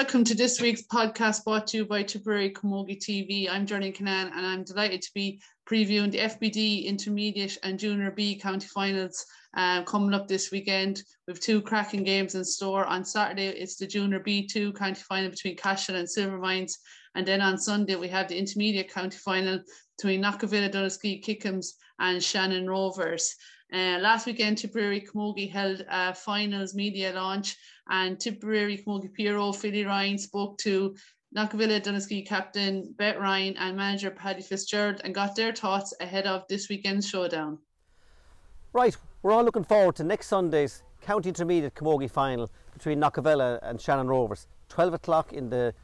welcome to this week's podcast brought to you by Tipperary Camogie TV. I'm Johnny Canan and I'm delighted to be previewing the FBD Intermediate and Junior B county finals um, coming up this weekend. We have two cracking games in store. On Saturday, it's the Junior B2 county final between Cashel and Silvermines. And then on Sunday, we have the Intermediate county final between Knockavilla, Donaskeigh, Kickhams and Shannon Rovers. Uh, last weekend, Tipperary Camogie held a finals media launch, and Tipperary Camogie PRO Philly Ryan spoke to Knockavilla Donaskeigh captain Beth Ryan and manager Paddy Fitzgerald and got their thoughts ahead of this weekend's showdown. Right, we're all looking forward to next Sunday's County Intermediate Camogie final between Knockavilla and Shannon Rovers. 12 o'clock in the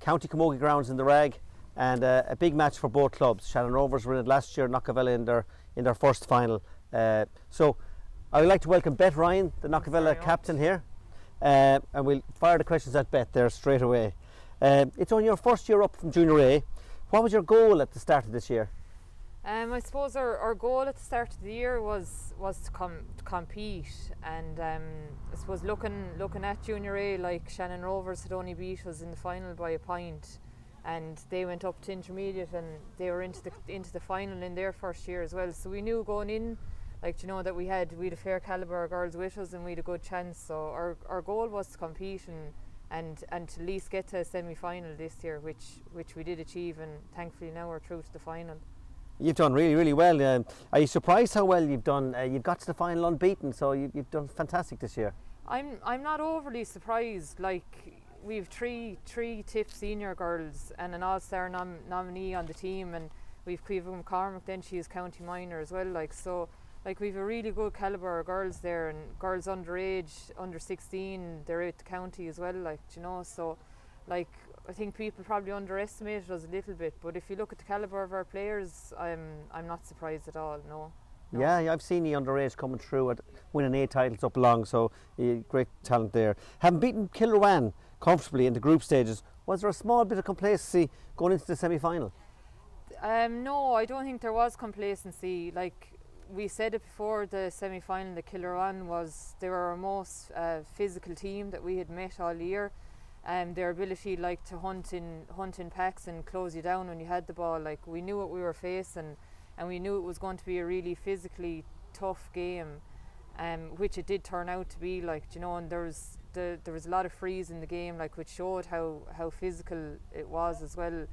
County Camogie grounds in the Ragg and uh, a big match for both clubs. Shannon Rovers were in it last year, Knockavilla in their, in their first final. Uh, so I would like to welcome Beth Ryan, the Knockavilla captain here, uh, and we'll fire the questions at Beth there straight away. Uh, it's on your first year up from Junior A. What was your goal at the start of this year? Um, I suppose our, our goal at the start of the year was was to, com- to compete, and um, I suppose looking looking at Junior A, like Shannon Rovers had only beat us in the final by a point, and they went up to intermediate and they were into the into the final in their first year as well. So we knew going in like you know that we had we had a fair caliber of girls with us and we had a good chance. So our, our goal was to compete and and and to at least get to a semi final this year, which which we did achieve, and thankfully now we're through to the final. You've done really, really well. Um, are you surprised how well you've done? Uh, you've got to the final unbeaten, so you, have done fantastic this year. I'm I'm not overly surprised. Like we've three three tip senior girls and an all star nom- nominee on the team, and we've Caoimhe McCormick. Then she is county minor as well. Like so like we've a really good caliber of girls there and girls underage under 16 they're at the county as well like you know so like I think people probably underestimated us a little bit but if you look at the caliber of our players I'm I'm not surprised at all no, no. Yeah, I've seen you underage coming through at winning eight titles up along, so great talent there. Having beaten Kilruane comfortably in the group stages, was there a small bit of complacency going into the semi final? Um, no, I don't think there was complacency. Like we said it before the semi final, the Kilruane was they were our most uh, physical team that we had met all year. Um, their ability like to hunt in hunt in packs and close you down when you had the ball, like we knew what we were facing, and we knew it was going to be a really physically tough game, um, which it did turn out to be. Like you know, and there was the there was a lot of frees in the game, like which showed how how physical it was as well.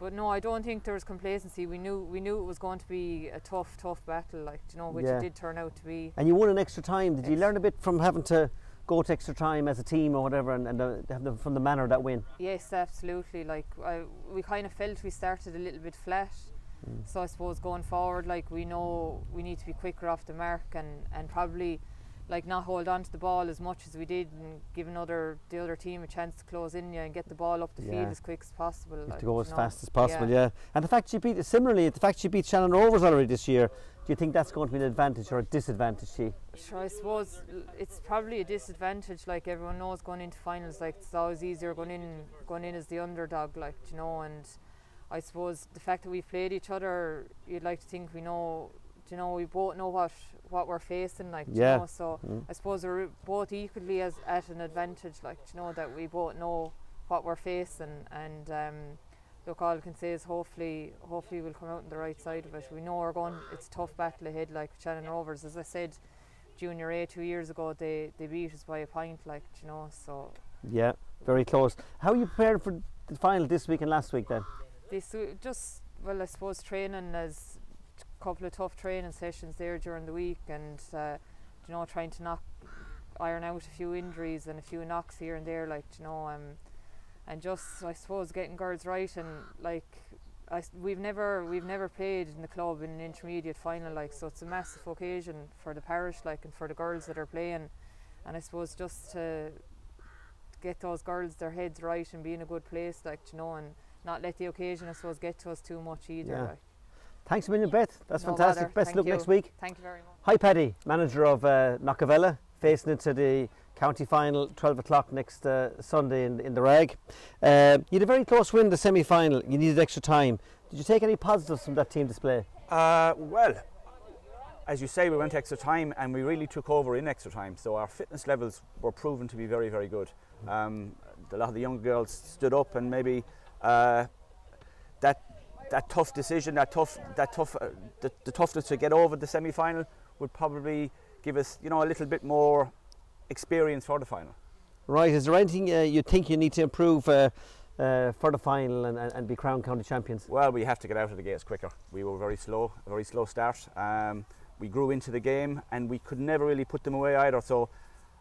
But no, I don't think there was complacency. We knew we knew it was going to be a tough, tough battle, like you know, which yeah. it did turn out to be. And you won an extra time. Did you learn a bit from having to go to extra time as a team or whatever, and, and uh, from the manner of that win? Yes, absolutely. Like I, we kind of felt we started a little bit flat. Mm. So I suppose going forward, like we know we need to be quicker off the mark and, and probably like not hold on to the ball as much as we did and give another the other team a chance to close in you and get the ball up the yeah. field as quick as possible. Like, to go as know. fast as possible, yeah. yeah. And the fact she beat similarly, the fact she beat Shannon Rovers already this year, do you think that's going to be an advantage or a disadvantage, She? Sure, I suppose it's probably a disadvantage. Like everyone knows, going into finals, like it's always easier going in, going in as the underdog, like you know. And I suppose the fact that we've played each other, you'd like to think we know you know, we both know what what we're facing, like yeah. you know. So mm. I suppose we're both equally as at an advantage, like you know, that we both know what we're facing, and um, look, all I can say is hopefully, hopefully we'll come out on the right side of it. We know we're going; it's a tough battle ahead, like Shannon Rovers. As I said, Junior A two years ago, they they beat us by a point, like you know. So yeah, very close. How are you prepared for the final this week and last week then? This just well, I suppose training as couple of tough training sessions there during the week, and uh, you know, trying to knock iron out a few injuries and a few knocks here and there, like you know, um, and just I suppose getting girls right and like. I, we've never we've never played in the club in an intermediate final like so it's a massive occasion for the parish like and for the girls that are playing and I suppose just to get those girls their heads right and be in a good place like you know and not let the occasion I suppose get to us too much either yeah. like. Thanks a million, Beth. That's no fantastic. Bother. Best Thank luck you. next week. Thank you very much. Hi, Paddy, manager of uh, Knockavilla, facing into the county final, 12 o'clock next uh, Sunday in, in the Ragg. Uh, you had a very close win in the semi final. You needed extra time. Did you take any positives from that team display? Uh, well, as you say, we went extra time and we really took over in extra time. So our fitness levels were proven to be very, very good. Um, A lot of the young girls stood up and maybe uh, that tough decision, that tough, that tough, uh, the, the toughness to get over the semi-final would probably give us, you know, a little bit more experience for the final. Right. Is there anything uh, you think you need to improve uh, uh, for the final and, and, be crowned county champions? Well, we have to get out of the gates quicker. We were very slow, a very slow start. Um, we grew into the game and we could never really put them away either. So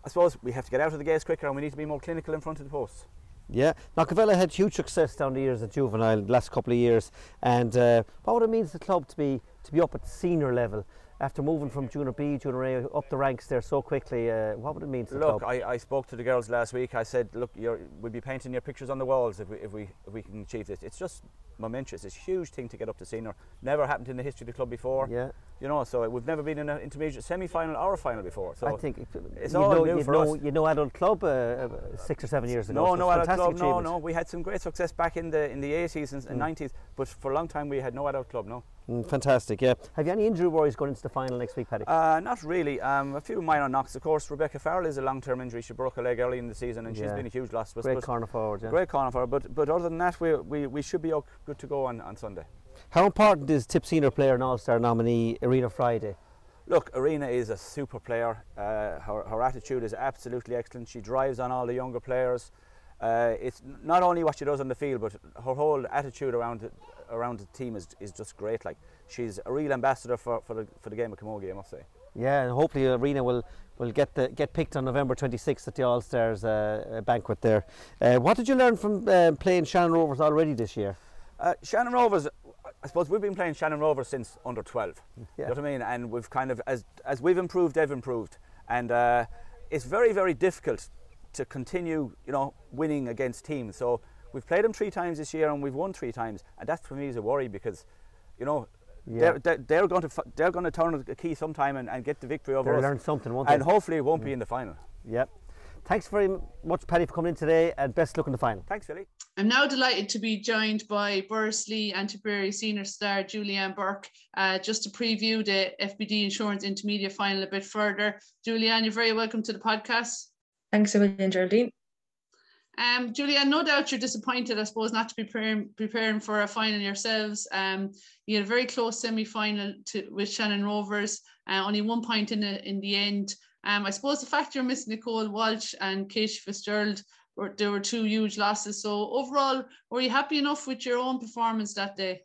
I suppose we have to get out of the gates quicker and we need to be more clinical in front of the posts. Yeah, Knockavilla had huge success down the years at juvenile, the last couple of years. And uh, what would it mean to the club to be to be up at senior level? After moving from junior B, junior A up the ranks there so quickly, uh, what would it mean to the look, club? I, I spoke to the girls last week. I said, look, we'll be painting your pictures on the walls if we, if we if we can achieve this. It's just momentous. It's a huge thing to get up to senior. Never happened in the history of the club before. Yeah. You know, so we've never been in an intermediate semi-final or a final before. So I think it's all know, new you for know, us. You know, adult club uh, uh, six or seven years ago. No, so no adult club. No, no. We had some great success back in the in the 80s and, and mm. 90s, but for a long time we had no adult club. No. Mm, fantastic, yeah. Have you any injury worries going into the final next week, Paddy? Uh, not really. Um, a few minor knocks. Of course, Rebecca Farrell is a long-term injury. She broke a leg early in the season, and yeah. she's been a huge loss. Great corner forward, yeah. Great corner forward, but but other than that, we we, we should be good to go on, on Sunday. How important is Tip Senior Player and All-Star nominee Arena Friday? Look, Arena is a super player. Uh, her, her attitude is absolutely excellent. She drives on all the younger players. Uh, it's not only what she does on the field, but her whole attitude around around the team is, is just great. Like she's a real ambassador for, for the for the game of Camogie, I must say. Yeah, and hopefully Arena will will get the get picked on November 26th at the All Stars uh, banquet there. Uh, what did you learn from uh, playing Shannon Rovers already this year? Uh, Shannon Rovers, I suppose we've been playing Shannon Rovers since under 12. Yeah. You know what I mean? And we've kind of as as we've improved, they've improved, and uh, it's very very difficult to continue, you know, winning against teams. So we've played them three times this year and we've won three times, and that for me is a worry because, you know, yeah. they're, they're, they're, going to they're going to turn a key sometime and, and get the victory over They'll us. learn something, won't and hopefully it won't mm. be in the final. Yep. Thanks very much, Paddy, for coming in today, and best luck in the final. Thanks, Philly. I'm now delighted to be joined by Bursley and Tipperary senior star Julianne Burke, uh, just to preview the FBD Insurance Intermediate final a bit further. Julianne, you're very welcome to the podcast. Thanks a million, Geraldine. Um, Julia, no doubt you're disappointed, I suppose, not to be preparing, preparing for a final yourselves. Um, you had a very close semi-final to, with Shannon Rovers, uh, only one point in the in the end. Um, I suppose the fact you're missing Nicole Walsh and Casey Fitzgerald, were, there were two huge losses. So overall, were you happy enough with your own performance that day?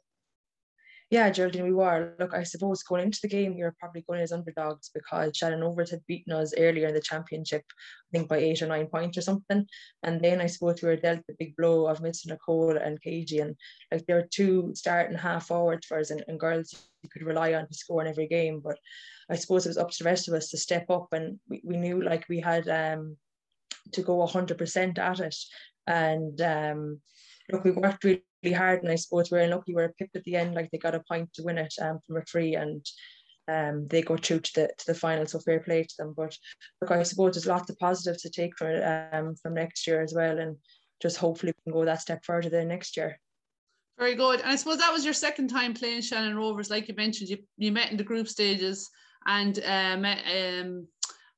Yeah, Geraldine, we were. Look, I suppose going into the game, you're probably going as underdogs because Shannon Rovers had beaten us earlier in the championship, I think by eight or nine points or something. And then I suppose we were dealt the big blow of Mr. Nicole and KG. And like there were two starting half forwards for us and, and girls you could rely on to score in every game. But I suppose it was up to the rest of us to step up and we, we knew like we had um to go 100% at it. And um, look, we worked really hard, and I suppose we're unlucky. We're picked at the end, like they got a point to win it um, from a free, and um, they go through to the to the final. So fair play to them. But look, I suppose there's lots of positives to take from um, from next year as well, and just hopefully we can go that step further than next year. Very good. And I suppose that was your second time playing Shannon Rovers, like you mentioned. You you met in the group stages, and uh, met um,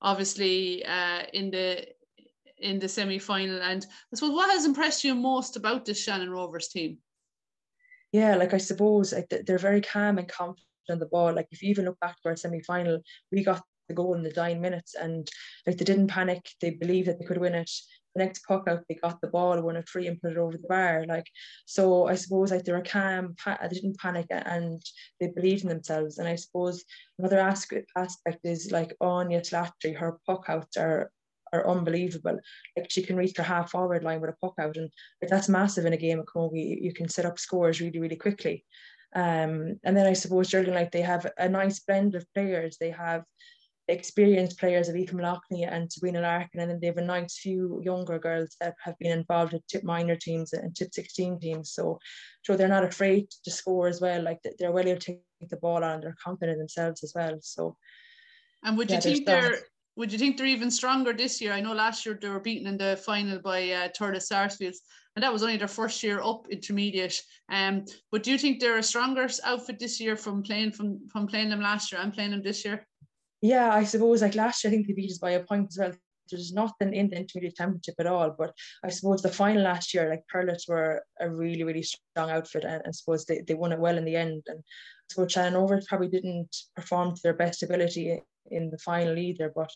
obviously uh, in the in the semi final. And I suppose what has impressed you most about this Shannon Rovers team? Yeah, like I suppose like they're very calm and confident on the ball. Like if you even look back to our semi final, we got the goal in the dying minutes, and like they didn't panic. They believed that they could win it. The next puck out, they got the ball, won a free, and put it over the bar. Like so, I suppose like they were calm, they didn't panic, and they believed in themselves. And I suppose another aspect is like Áine Slattery, her puck outs are are unbelievable. Like she can reach her half forward line with a puck out, and that's massive in a game of camogie. You can set up scores really, really quickly. Um, and then I suppose Geraldine, like they have a nice blend of players. They have experienced players of Ethan Loughney and Sabrina Larkin, and then they have a nice few younger girls that have been involved with tip minor teams and tip 16 teams. So, so they're not afraid to score as well. Like they're willing to take the ball on, they're confident in themselves as well. So, and would you yeah, think they're would you think they're even stronger this year? I know last year they were beaten in the final by uh, Thurles Sarsfields, and that was only their first year up intermediate. Um, but do you think they're a stronger outfit this year from playing from from playing them last year and playing them this year? Yeah, I suppose like last year, I think they beat us by a point as well. there's nothing in the intermediate championship at all. But I suppose the final last year, like Pearlets were a really, really strong outfit, and I suppose they, they won it well in the end. And I suppose Shannon Rovers probably didn't perform to their best ability in the final either, but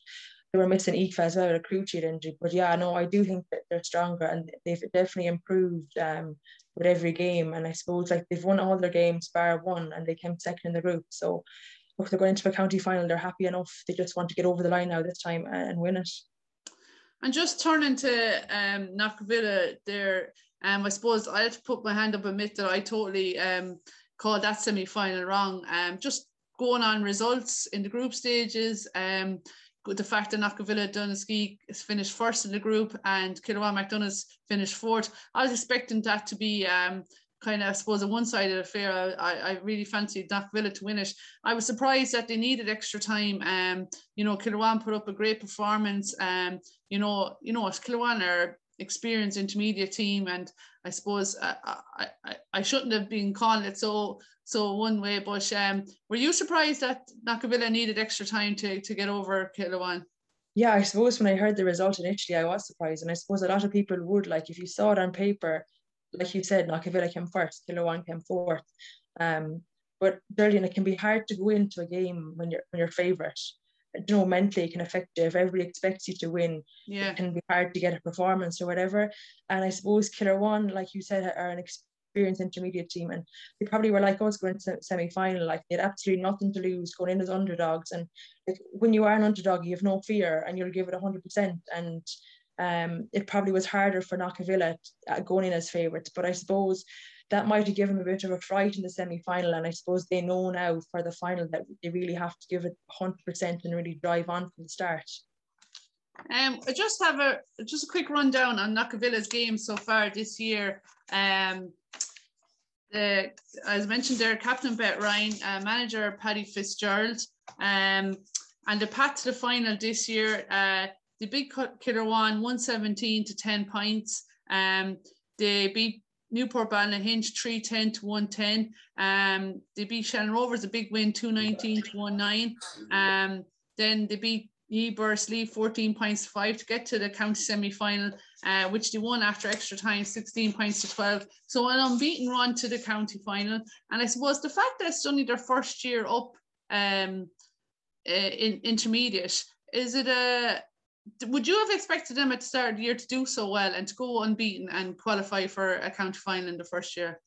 they were missing Aoife as well, a cruciate injury. But yeah, no, I do think that they're stronger and they've definitely improved um, with every game. And I suppose like they've won all their games bar one and they came second in the group. So if they're going into a county final, they're happy enough. They just want to get over the line now this time and win it. And just turning to um, there, um, I suppose I have to put my hand up and admit that I totally um, called that semi final wrong. Um, just going on results in the group stages, um, the fact that Knockavilla Donaskeigh finished first in the group and Kilruane McDonough's finished fourth. I was expecting that to be um, kind of, I suppose, a one-sided affair. I, I really fancied Knockavilla to win it. I was surprised that they needed extra time. Um, you know, Kilruane put up a great performance. Um, you know, you know, Kilruane are experienced intermediate team, and I suppose I, I, I, I shouldn't have been calling it so so one way. But um, were you surprised that Knockavilla needed extra time to, to get over Kilruane? Yeah, I suppose when I heard the result initially, I was surprised, and I suppose a lot of people would like if you saw it on paper, like you said, Knockavilla came first, Kilruane came fourth. Um, but Geraldine, it can be hard to go into a game when you're when you're favourite. You know, mentally it can affect you. If everybody expects you to win, yeah. it can be hard to get a performance or whatever. And I suppose Kilruane, like you said, are an experienced intermediate team, and they probably were like us going to semi final. Like they had absolutely nothing to lose going in as underdogs. And like when you are an underdog, you have no fear, and you'll give it hundred percent. And um, it probably was harder for Knockavilla uh, going in as favourites. But I suppose that might have given them a bit of a fright in the semi final. And I suppose they know now for the final that they really have to give it 100% and really drive on from the start. Um, I just have a just a quick rundown on Knockavilla's games so far this year. Um, the, as mentioned there, Captain Beth Ryan, uh, manager Paddy Fitzgerald, um, and the path to the final this year. Uh, the big Kilruane 117 to 10 points. Um, they beat Newport Ballynahinch 310 to 110. Um, they beat Shannon Rovers, a big win, 219 to 19. Um, then they beat Bursley 14 points to 5 to get to the county semi final, uh, which they won after extra time 16 points to 12. So an unbeaten run to the county final. And I suppose the fact that it's only their first year up um, uh, in intermediate, is it a would you have expected them at the start of the year to do so well and to go unbeaten and qualify for a county final in the first year?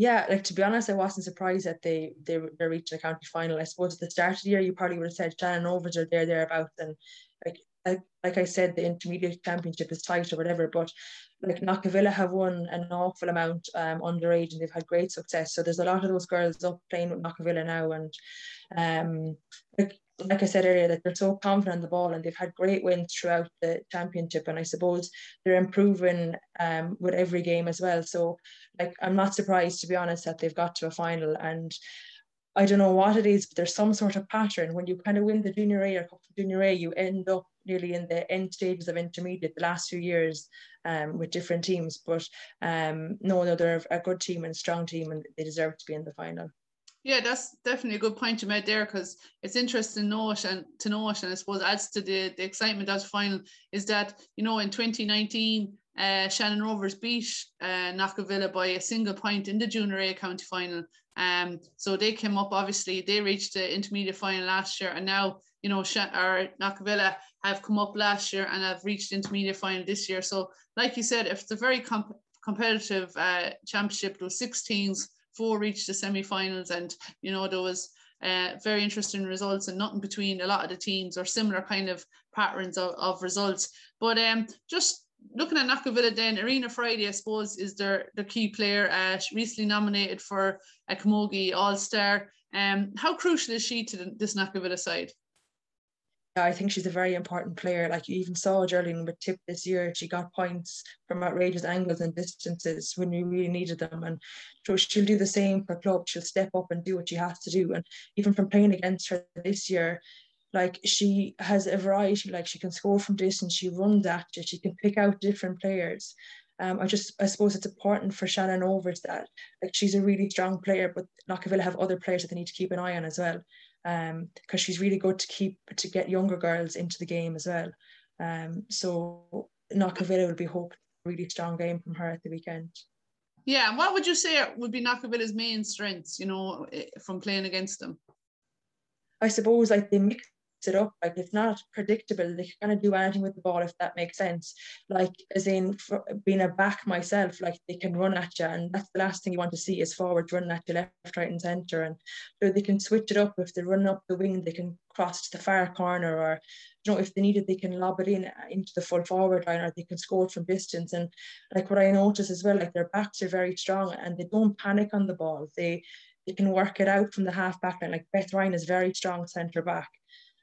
Yeah, like to be honest, I wasn't surprised that they they they reached the county final. I suppose at the start of the year, you probably would have said Shannon Rovers are there thereabouts, and like like, like I said, the intermediate championship is tight or whatever. But like Knockavilla have won an awful amount um, underage, and they've had great success. So there's a lot of those girls up playing with Knockavilla now, and um, like like I said earlier, that they're so confident on the ball and they've had great wins throughout the championship. And I suppose they're improving um, with every game as well. So, like, I'm not surprised, to be honest, that they've got to a final. And I don't know what it is, but there's some sort of pattern. When you kind of win the junior A or junior A, you end up nearly in the end stages of intermediate the last few years um, with different teams. But um, no, no, they're a good team and strong team, and they deserve to be in the final. Yeah, that's definitely a good point you made there because it's interesting to note and to note, and I suppose adds to the, the excitement of the final is that you know in 2019 uh, Shannon Rovers beat uh, Knockavilla by a single point in the Junior A county final. Um, so they came up. Obviously, they reached the intermediate final last year, and now you know Sh- or Knockavilla have come up last year and have reached intermediate final this year. So, like you said, if it's a very comp- competitive uh, championship, those six teams four reached the semi-finals and you know there was uh, very interesting results and nothing between a lot of the teams or similar kind of patterns of, of results. But um just looking at Knockavilla then Arena Friday I suppose is their the key player uh, recently nominated for a Camogie All-Star. Um how crucial is she to the, this Knockavilla side I think she's a very important player. Like you even saw Geraldine with Tip this year, she got points from outrageous angles and distances when we really needed them. And so she'll do the same for club. She'll step up and do what she has to do. And even from playing against her this year, like she has a variety. Like she can score from distance, she runs at you, she can pick out different players. Um, I just I suppose it's important for Shannon Rovers that like she's a really strong player, but Knockavilla have other players that they need to keep an eye on as well um, because she's really good to keep to get younger girls into the game as well. Um, so Knockavilla will be hoping really strong game from her at the weekend. Yeah, and what would you say would be Knockavilla's main strengths, you know, eh, from playing against them? I suppose like they mix it up. Like it's not predictable. They can kind of do anything with the ball if that makes sense. Like as in being a back myself, like they can run at you, and that's the last thing you want to see is forwards running at you left, right, and centre. And so they can switch it up if they run up the wing, they can cross to the far corner, or you know if they need it, they can lob it in uh, into the full forward line, or they can score from distance. And like what I notice as well, like their backs are very strong and they don't panic on the ball. They they can work it out from the half back line. Like Beth Ryan is very strong centre back.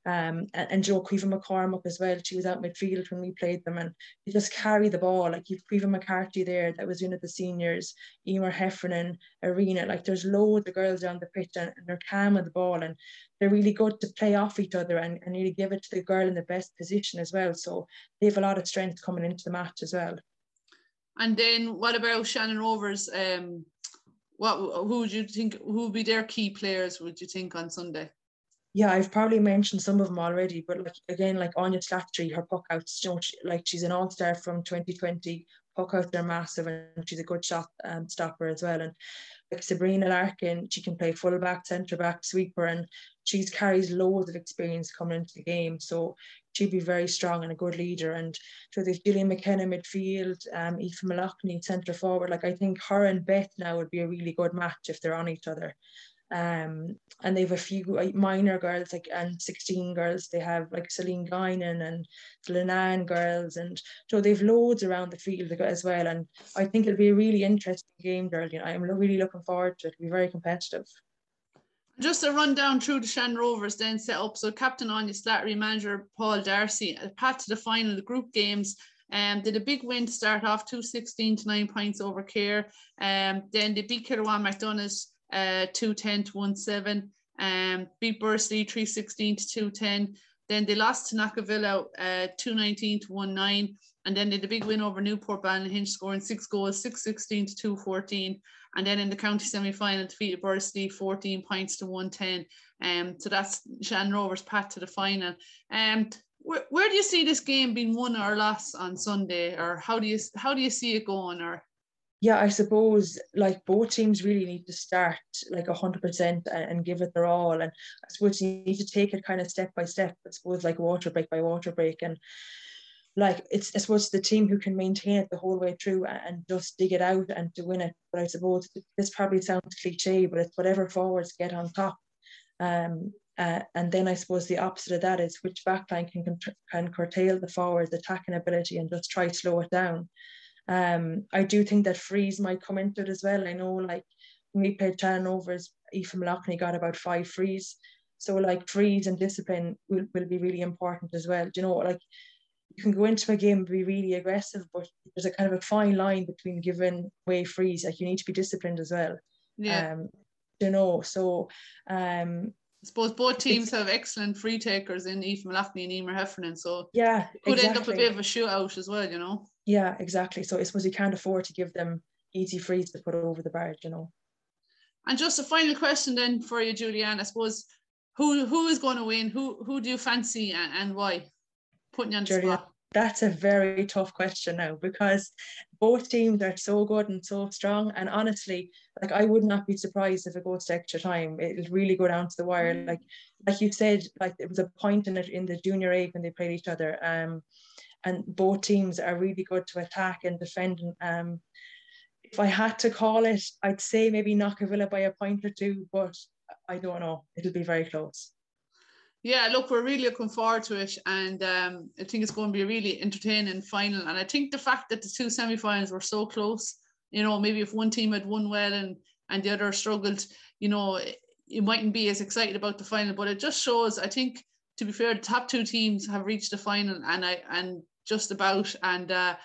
Um, and, and Joe Caoimhe McCormack as well. She was out midfield when we played them, and they just carry the ball. Like you've Caoimhe McCarthy there that was one of the seniors, Emer Heffernan, Arena. Like there's loads of girls on the pitch, and, and they're calm with the ball, and they're really good to play off each other and, and really give it to the girl in the best position as well. So they have a lot of strength coming into the match as well. And then what about Shannon Rovers? Um, what who would you think who would be their key players? Would you think on Sunday? Yeah, I've probably mentioned some of them already, but like again, like Áine Slattery, her puck outs, you know, she, like she's an all star from 2020. Puck outs are massive, and she's a good shot um, stopper as well. And like Sabrina Larkin, she can play fullback, centre back, sweeper, and she's carries loads of experience coming into the game. So she'd be very strong and a good leader. And so there's Gillian McKenna midfield, um, Aoife Malachny centre forward. Like I think her and Beth now would be a really good match if they're on each other um, and they have a few minor girls like and 16 girls. They have like Celine Guinan and the Lenan girls and so they've loads around the field as well. And I think it'll be a really interesting game girl. You know I'm really looking forward to it. It'll be very competitive. Just a rundown through the Shan Rovers then set up. So captain Áine Slattery manager Paul Darcy a path to the final the group games. Um, did a big win to start off 216 to 9 points over Cahir um, then they beat Kilruane McDonough's uh, 210 to 17. Um, beat Bursley 316 to 210. Then they lost to Knockavilla uh, 219 to 19. And then they a big win over Newport Ballynahinch, scoring six goals, 616 to 214. And then in the county semi final, defeated Bursley 14 points to 110. Um, so that's Shan Rovers' path to the final. Um, where, where do you see this game being won or lost on Sunday, or how do you how do you see it going? Or yeah, I suppose like both teams really need to start like hundred percent and give it their all. And I suppose you need to take it kind of step by step. I suppose like water break by water break and like it's I suppose the team who can maintain it the whole way through and just dig it out and to win it. But I suppose this probably sounds cliche, but it's whatever forwards get on top. Um, uh, and then I suppose the opposite of that is which backline can can curtail the forwards' attacking ability and just try to slow it down. Um, I do think that frees might come into it as well. I know like when we played Rovers, Aoife Malachny got about five frees. So like frees and discipline will, will be really important as well. Do you know, like you can go into a game and be really aggressive, but there's a kind of a fine line between giving away frees. Like you need to be disciplined as well. Yeah. Um, you know, so um I suppose both teams have excellent free takers in Aoife Malachny and Emer Heffernan, so yeah, could exactly. end up a bit of a shootout as well, you know. Yeah, exactly. So I suppose you can't afford to give them easy frees to put over the bar, you know. And just a final question then for you, Julianne. I suppose who who is going to win? Who who do you fancy and, and why? Putting you on the spot. That's a very tough question now because both teams are so good and so strong. And honestly, like I would not be surprised if it goes to extra time. It'll really go down to the wire. Mm. Like like you said, like it was a point in it in the junior A when they played each other. Um, and both teams are really good to attack and defend. And, um, if I had to call it, I'd say maybe Knockavilla by a point or two, but I don't know. It'll be very close. Yeah, look, we're really looking forward to it, and um, I think it's going to be a really entertaining final. And I think the fact that the two semi-finals were so close, you know, maybe if one team had won well and and the other struggled, you know, you mightn't be as excited about the final. But it just shows, I think, to be fair, the top two teams have reached the final, and I and just about. And uh,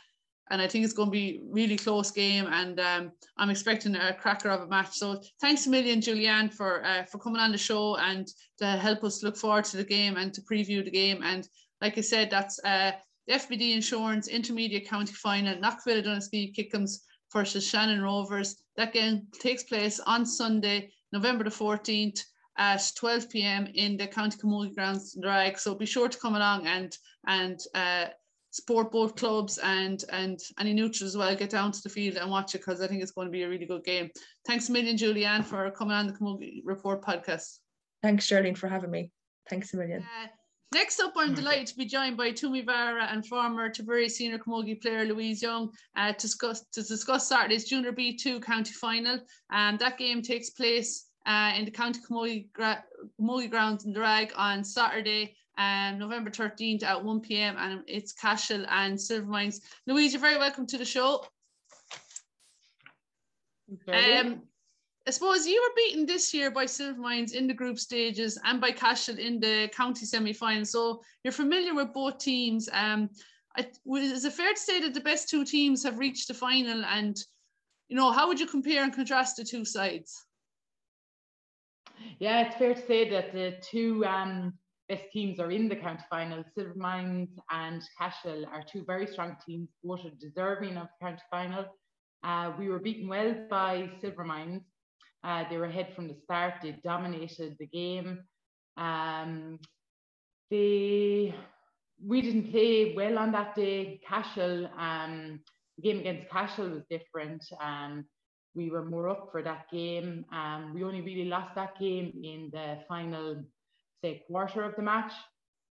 and I think it's going to be really close game, and um, I'm expecting a cracker of a match. So thanks a million, Julianne, for uh, for coming on the show and to help us look forward to the game and to preview the game. And like I said, that's uh, FBD Insurance Intermediate County Final, Knockville Donaskeigh Kickhams versus Shannon Rovers. That game takes place on Sunday, November the 14th at 12 p.m. in the County Camogie Grounds Drag. So be sure to come along and and uh, support both clubs and and any neutrals as well. Get down to the field and watch it because I think it's going to be a really good game. Thanks a million, Julianne, for coming on the Camogie Report podcast. Thanks, Sterling, for having me. Thanks a million. Uh, Next up, I'm delighted to be joined by Toomevara and former Tipperary senior camogie player Louise Young uh, to, discuss, to discuss Saturday's Junior B2 county final. And um, that game takes place uh, in the County Camogie, Gra- camogie Grounds in Drag on Saturday, um, November 13th at 1 pm. And it's Cashel and Silvermines. Louise, you're very welcome to the show. Um, I suppose you were beaten this year by Silvermines in the group stages and by Cashel in the county semi-final. So you're familiar with both teams. Um, I, is it fair to say that the best two teams have reached the final? And you know, how would you compare and contrast the two sides? Yeah, it's fair to say that the two um, best teams are in the county final. Silvermines and Cashel are two very strong teams, both are deserving of the county final. Uh, we were beaten well by Silvermines uh, they were ahead from the start. They dominated the game. Um, they we didn't play well on that day. Cashel, um, the game against Cashel was different. Um, we were more up for that game. Um, we only really lost that game in the final, say, quarter of the match.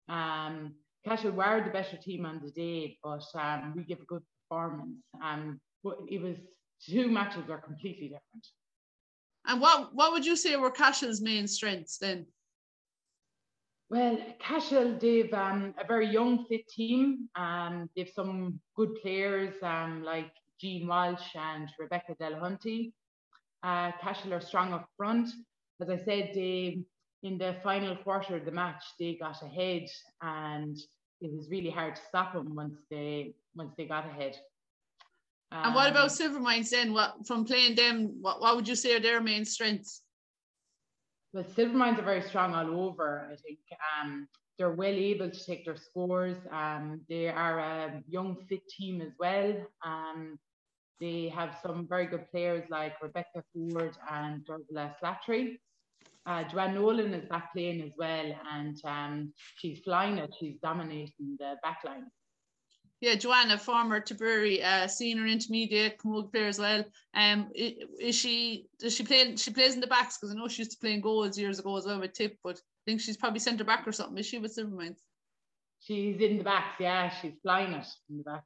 Um, Cashel were the better team on the day, but um, we gave a good performance. Um, but it was two matches were completely different. And what what would you say were Cashel's main strengths then? Well, Cashel, they've um, a very young, fit team. Um, they've some good players um, like Jean Walsh and Rebecca Delahunty. Uh, Cashel are strong up front. As I said, they in the final quarter of the match they got ahead, and it was really hard to stop them once they once they got ahead. Um, and what about Silvermines then? What from playing them? What, what would you say are their main strengths? Well, Silvermines are very strong all over. I think um, they're well able to take their scores. Um, they are a young, fit team as well. Um, they have some very good players like Rebecca Ford and Ursula Slattery. Uh, Joanne Nolan is back playing as well, and um, she's flying it. She's dominating the back line. Yeah, Joanna, former Tipperary uh, senior intermediate camogie player as well. Um, is she does she play? She plays in the backs because I know she used to play in goals years ago as well with Tip, but I think she's probably centre back or something. Is she with Silvermines? She's in the backs, yeah. She's flying it in the back.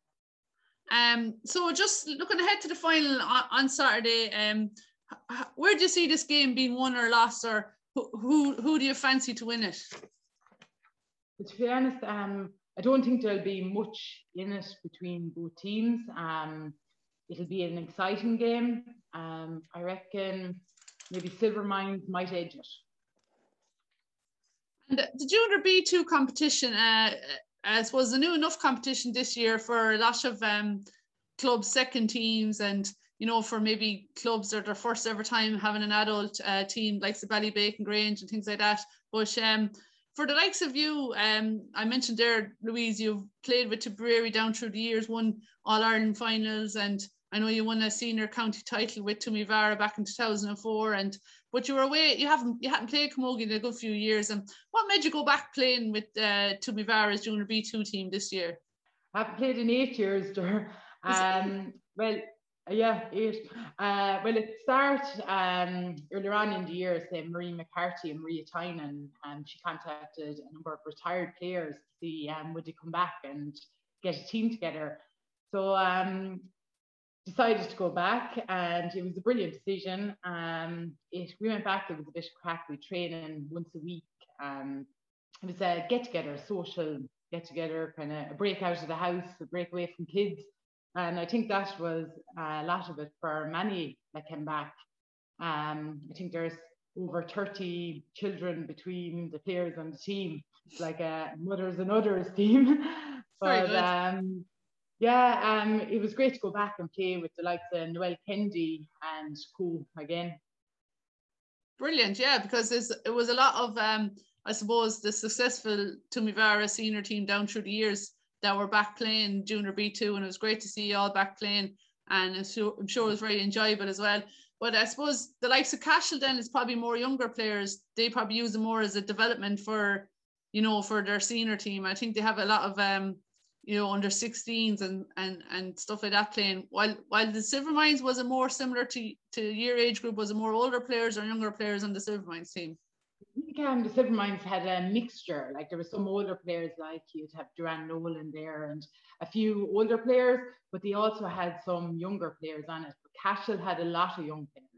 Um, so just looking ahead to the final on, on Saturday, um, where do you see this game being won or lost, or who who, who do you fancy to win it? To be honest, um, I don't think there'll be much in it between both teams. Um, it'll be an exciting game. Um, I reckon maybe Silvermines might edge it. And the Junior B2 competition, uh, I suppose the new enough competition this year for a lot of um, clubs, second teams, and you know, for maybe clubs that are their first ever time having an adult uh, team like the Ballybacon Grange and things like that. But um, for the likes of you, um, I mentioned there, Louise, you've played with Tipperary down through the years, won All Ireland finals, and I know you won a senior county title with Toomevara back in 2004. And but you were away, you haven't you hadn't played camogie in a good few years. And what made you go back playing with uh, Toomevara's junior B2 team this year? I've played in eight years, there. Um, well, yeah, eight. Uh, well, it started um, earlier on in the year, say Marie McCarthy and Maria Tynan, and she contacted a number of retired players to see um, would they come back and get a team together. So um, decided to go back, and it was a brilliant decision. Um, it we went back. It was a bit of crack. We training once a week. Um, it was a get together, social get together, kind of a break out of the house, a break away from kids. And I think that was a lot of it for many that came back. Um, I think there's over 30 children between the players on the team. It's like a mothers and others team. but um, yeah, um, it was great to go back and play with the likes of Noelle Kennedy and co again. Brilliant, yeah, because it was a lot of, um, I suppose, the successful Toomevara senior team down through the years that were back playing junior B2 and it was great to see you all back playing and I'm sure, I'm sure it was very enjoyable as well. but I suppose the likes of Cashel then is probably more younger players. They probably use them more as a development for, you know, for their senior team. I think they have a lot of um, you know, under 16s and and and stuff like that playing. While while the Silvermines was a more similar to to your age group, was it more older players or younger players on the Silvermines team? Um, the Silvermines had a mixture. Like there were some older players, like you'd have Duran Nolan there, and a few older players, but they also had some younger players on it. But Cashel had a lot of young players.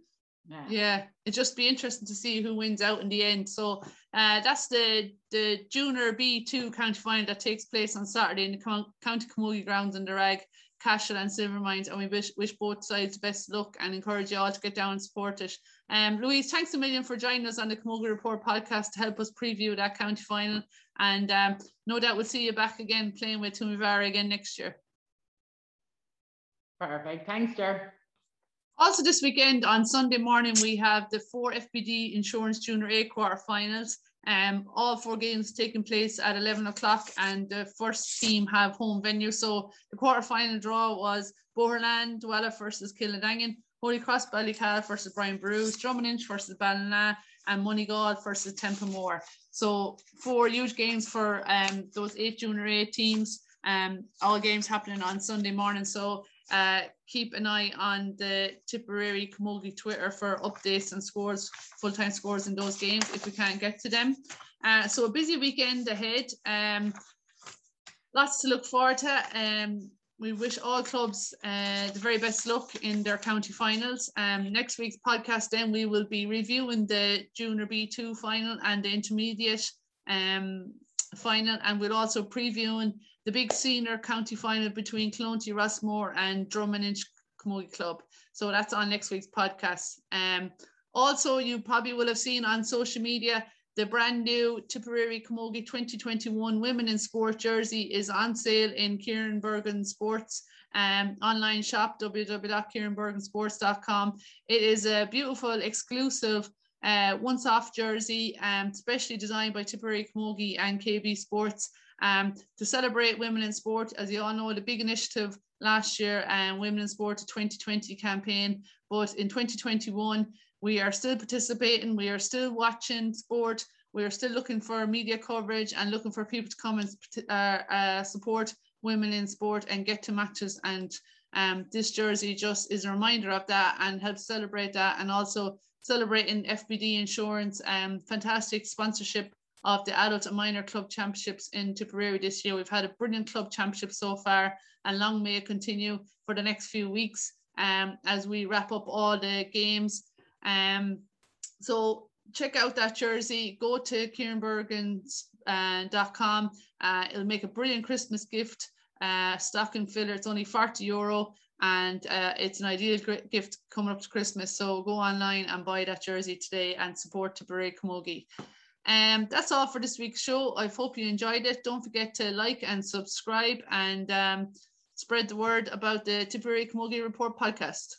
Yeah. yeah, it'd just be interesting to see who wins out in the end. So uh, that's the the junior B2 county final that takes place on Saturday in the County Camogie grounds in the Ragg, Cashel and Silvermines. And we wish, wish both sides best luck and encourage you all to get down and support it. Um, Louise, thanks a million for joining us on the Camogie Report podcast to help us preview that county final. And um, no doubt we'll see you back again playing with Toomevara again next year. Perfect. Thanks, Jer. Also, this weekend on Sunday morning, we have the four FBD Insurance Junior A quarterfinals. Um, all four games taking place at 11 o'clock, and the first team have home venue. So the quarterfinal draw was Boherlahan Dualla versus Kilnadangan, Holy Cross Ballycahill versus Brian Bruce, Drummond versus Ballina, and Moneygall versus Templemore. So four huge games for um, those eight junior A teams. Um, all games happening on Sunday morning. So uh, keep an eye on the Tipperary Camogie Twitter for updates and scores, full-time scores in those games if we can't get to them. Uh, so a busy weekend ahead. Um, lots to look forward to. Um, we wish all clubs uh, the very best luck in their county finals. Um, next week's podcast, then we will be reviewing the Junior B2 final and the intermediate um, final, and we'll also previewing the big senior county final between Clonoulty Rossmore and Drummond Camogie Club. So that's on next week's podcast. Um, also, you probably will have seen on social media the brand new Tipperary Camogie 2021 Women in Sport jersey is on sale in Kieran Bergen Sports um, online shop www.kieranbergensports.com. It is a beautiful, exclusive uh, once off jersey, um, specially designed by Tipperary Camogie and KB Sports um, to celebrate women in sport. As you all know, the big initiative last year, um, Women in Sport 2020 campaign. But in 2021, we are still participating, we are still watching sport, we are still looking for media coverage and looking for people to come and uh, uh, support women in sport and get to matches. And um, this jersey just is a reminder of that and helps celebrate that and also celebrating FBD insurance, um, fantastic sponsorship of the adult and minor club championships in Tipperary this year. We've had a brilliant club championship so far, and long may it continue for the next few weeks um, as we wrap up all the games. Um, so check out that jersey. Go to kieranbergens.com. Uh, uh, it'll make a brilliant Christmas gift. Uh, stocking filler. It's only 40 euro and uh, it's an ideal gift coming up to Christmas. So go online and buy that jersey today and support Tipperary Camogie. Um, that's all for this week's show. I hope you enjoyed it. Don't forget to like and subscribe and um, spread the word about the Tipperary Camogie Report podcast.